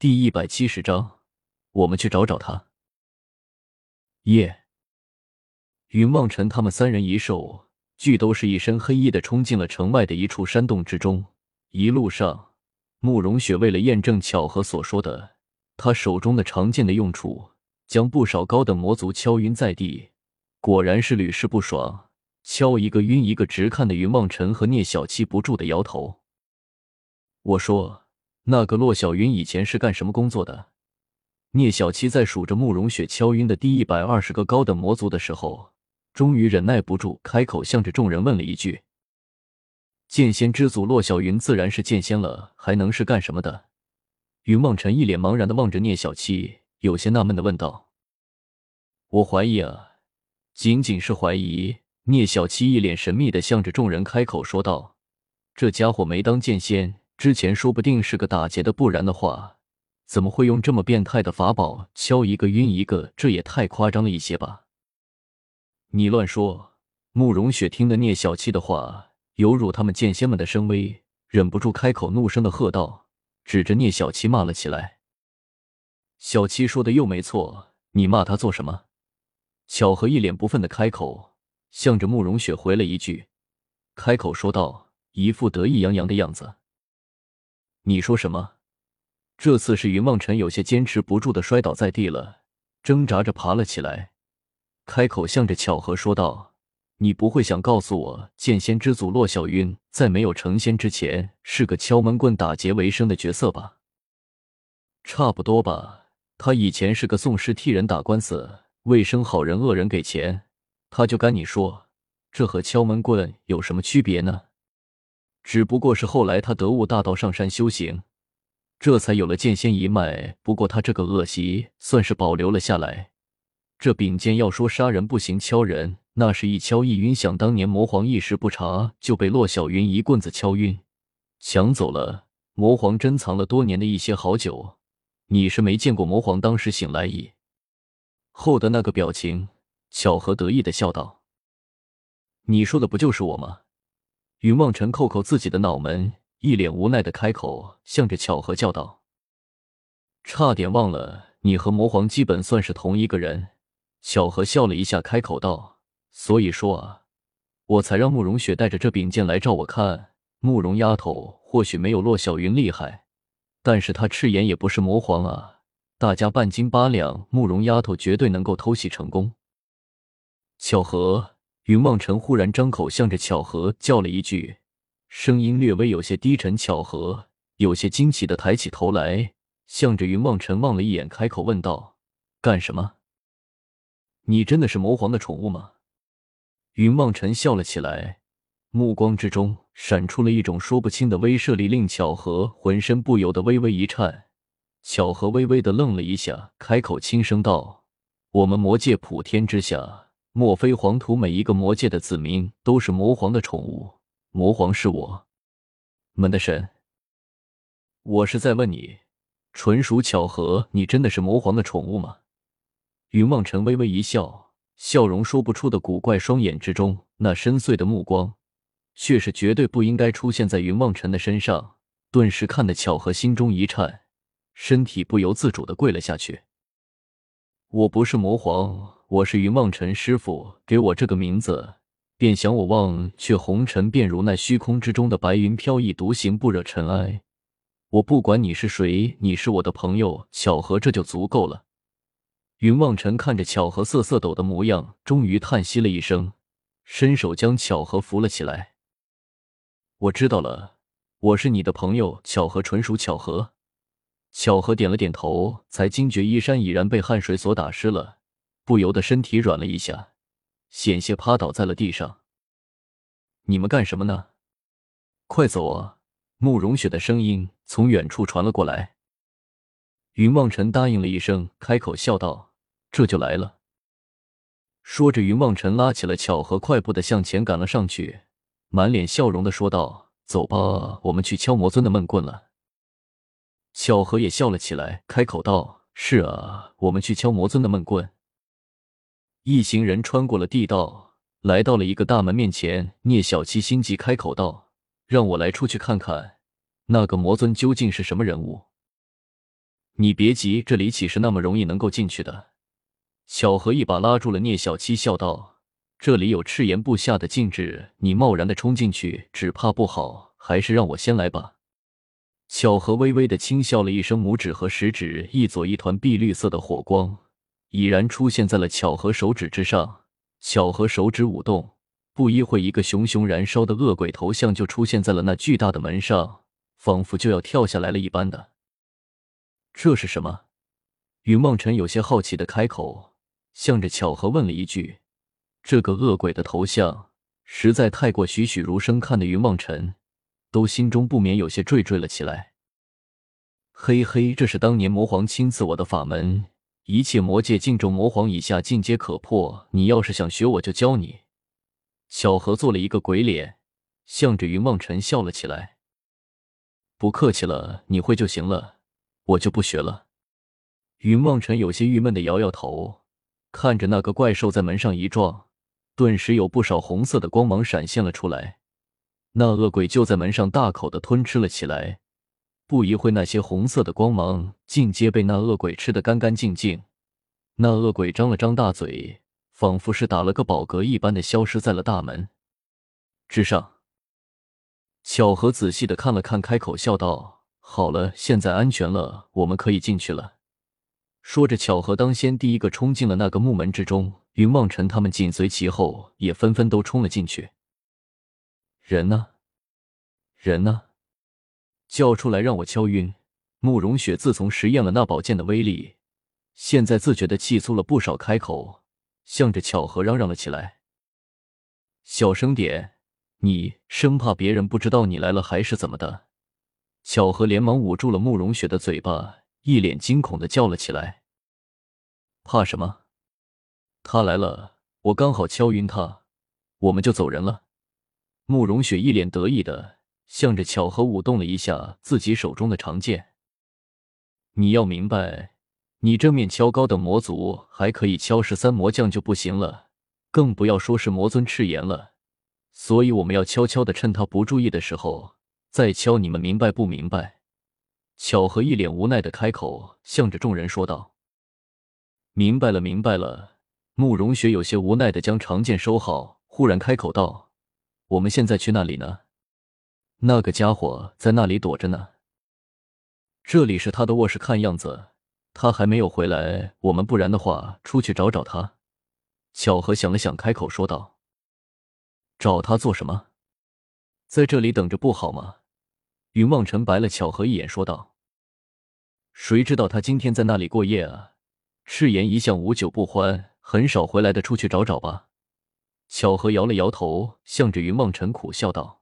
第一百七十章，我们去找找他。夜，云望尘他们三人一兽，俱都是一身黑衣的，冲进了城外的一处山洞之中。一路上，慕容雪为了验证巧合所说的他手中的长剑的用处，将不少高等魔族敲晕在地，果然是屡试不爽，敲一个晕一个，直看的云望尘和聂小七不住的摇头。我说。那个骆小云以前是干什么工作的？聂小七在数着慕容雪敲晕的第一百二十个高等魔族的时候，终于忍耐不住，开口向着众人问了一句：“剑仙之祖骆小云自然是剑仙了，还能是干什么的？”云望尘一脸茫然的望着聂小七，有些纳闷的问道：“我怀疑啊，仅仅是怀疑。”聂小七一脸神秘的向着众人开口说道：“这家伙没当剑仙。”之前说不定是个打劫的，不然的话，怎么会用这么变态的法宝敲一个晕一个？这也太夸张了一些吧！你乱说！慕容雪听得聂小七的话有辱他们剑仙们的声威，忍不住开口怒声的喝道，指着聂小七骂了起来。小七说的又没错，你骂他做什么？巧合一脸不忿的开口，向着慕容雪回了一句，开口说道，一副得意洋洋的样子。你说什么？这次是云望尘有些坚持不住的摔倒在地了，挣扎着爬了起来，开口向着巧合说道：“你不会想告诉我，剑仙之祖骆小云在没有成仙之前是个敲门棍打劫为生的角色吧？”“差不多吧，他以前是个讼师，替人打官司，为生好人恶人给钱，他就跟你说，这和敲门棍有什么区别呢？”只不过是后来他得悟大道，上山修行，这才有了剑仙一脉。不过他这个恶习算是保留了下来。这柄剑要说杀人不行，敲人那是一敲一晕。想当年魔皇一时不察，就被骆小云一棍子敲晕，抢走了魔皇珍藏了多年的一些好酒。你是没见过魔皇当时醒来以后的那个表情。巧合得意的笑道：“你说的不就是我吗？”云望尘扣扣自己的脑门，一脸无奈的开口，向着巧合叫道：“差点忘了，你和魔皇基本算是同一个人。”巧合笑了一下，开口道：“所以说啊，我才让慕容雪带着这柄剑来照我看。慕容丫头或许没有骆小云厉害，但是她赤炎也不是魔皇啊。大家半斤八两，慕容丫头绝对能够偷袭成功。”巧合。云望尘忽然张口，向着巧合叫了一句，声音略微有些低沉。巧合有些惊奇的抬起头来，向着云望尘望了一眼，开口问道：“干什么？你真的是魔皇的宠物吗？”云望尘笑了起来，目光之中闪出了一种说不清的威慑力，令巧合浑身不由得微微一颤。巧合微微的愣了一下，开口轻声道：“我们魔界普天之下。”莫非黄土每一个魔界的子民都是魔皇的宠物？魔皇是我们的神。我是在问你，纯属巧合，你真的是魔皇的宠物吗？云望尘微微一笑，笑容说不出的古怪，双眼之中那深邃的目光，却是绝对不应该出现在云望尘的身上。顿时看得巧合心中一颤，身体不由自主的跪了下去。我不是魔皇。我是云望尘师傅，给我这个名字，便想我忘却红尘，便如那虚空之中的白云飘逸独行，不惹尘埃。我不管你是谁，你是我的朋友，巧合这就足够了。云望尘看着巧合瑟瑟抖的模样，终于叹息了一声，伸手将巧合扶了起来。我知道了，我是你的朋友，巧合纯属巧合。巧合点了点头，才惊觉衣衫已然被汗水所打湿了。不由得身体软了一下，险些趴倒在了地上。你们干什么呢？快走啊！慕容雪的声音从远处传了过来。云望尘答应了一声，开口笑道：“这就来了。”说着，云望尘拉起了巧合，快步的向前赶了上去，满脸笑容的说道：“走吧，我们去敲魔尊的闷棍了。”巧合也笑了起来，开口道：“是啊，我们去敲魔尊的闷棍。”一行人穿过了地道，来到了一个大门面前。聂小七心急开口道：“让我来出去看看，那个魔尊究竟是什么人物？”你别急，这里岂是那么容易能够进去的？巧合一把拉住了聂小七，笑道：“这里有赤炎部下的禁制，你贸然的冲进去，只怕不好。还是让我先来吧。”巧合微微的轻笑了一声，拇指和食指一左一团碧绿色的火光，已然出现在了巧合手指之上。巧合手指舞动，不一会，一个熊熊燃烧的恶鬼头像就出现在了那巨大的门上，仿佛就要跳下来了一般的。这是什么？云梦辰有些好奇的开口，向着巧合问了一句：“这个恶鬼的头像实在太过栩栩如生，看的云梦辰都心中不免有些惴惴了起来。”嘿嘿，这是当年魔皇亲赐我的法门，一切魔界禁咒，魔皇以下尽皆可破。你要是想学，我就教你。小何做了一个鬼脸，向着云梦辰笑了起来。不客气了，你会就行了。我就不学了。云梦尘有些郁闷的摇摇头，看着那个怪兽在门上一撞，顿时有不少红色的光芒闪现了出来。那恶鬼就在门上大口的吞吃了起来。不一会，那些红色的光芒尽皆被那恶鬼吃得干干净净。那恶鬼张了张大嘴，仿佛是打了个饱嗝一般的消失在了大门之上。巧合仔细的看了看，开口笑道。好了，现在安全了，我们可以进去了。说着，巧合当先第一个冲进了那个木门之中，云望尘他们紧随其后，也纷纷都冲了进去。人呢？人呢？叫出来让我敲晕！慕容雪自从实验了那宝剑的威力，现在自觉的气粗了不少，开口向着巧合嚷嚷了起来：“小声点，你生怕别人不知道你来了，还是怎么的？”巧合连忙捂住了慕容雪的嘴巴，一脸惊恐的叫了起来：“怕什么？他来了，我刚好敲晕他，我们就走人了。”慕容雪一脸得意的向着巧合舞动了一下自己手中的长剑。你要明白，你正面敲高等魔族还可以敲十三魔将就不行了，更不要说是魔尊赤炎了。所以我们要悄悄的趁他不注意的时候。再敲，你们明白不明白？巧合一脸无奈的开口，向着众人说道：“明白了，明白了。”慕容雪有些无奈的将长剑收好，忽然开口道：“我们现在去那里呢？那个家伙在那里躲着呢。这里是他的卧室，看样子他还没有回来。我们不然的话，出去找找他。”巧合想了想，开口说道：“找他做什么？在这里等着不好吗？”云望尘白了巧合一眼，说道：“谁知道他今天在那里过夜啊？赤炎一向无酒不欢，很少回来的，出去找找吧。”巧合摇了摇头，向着云望尘苦笑道。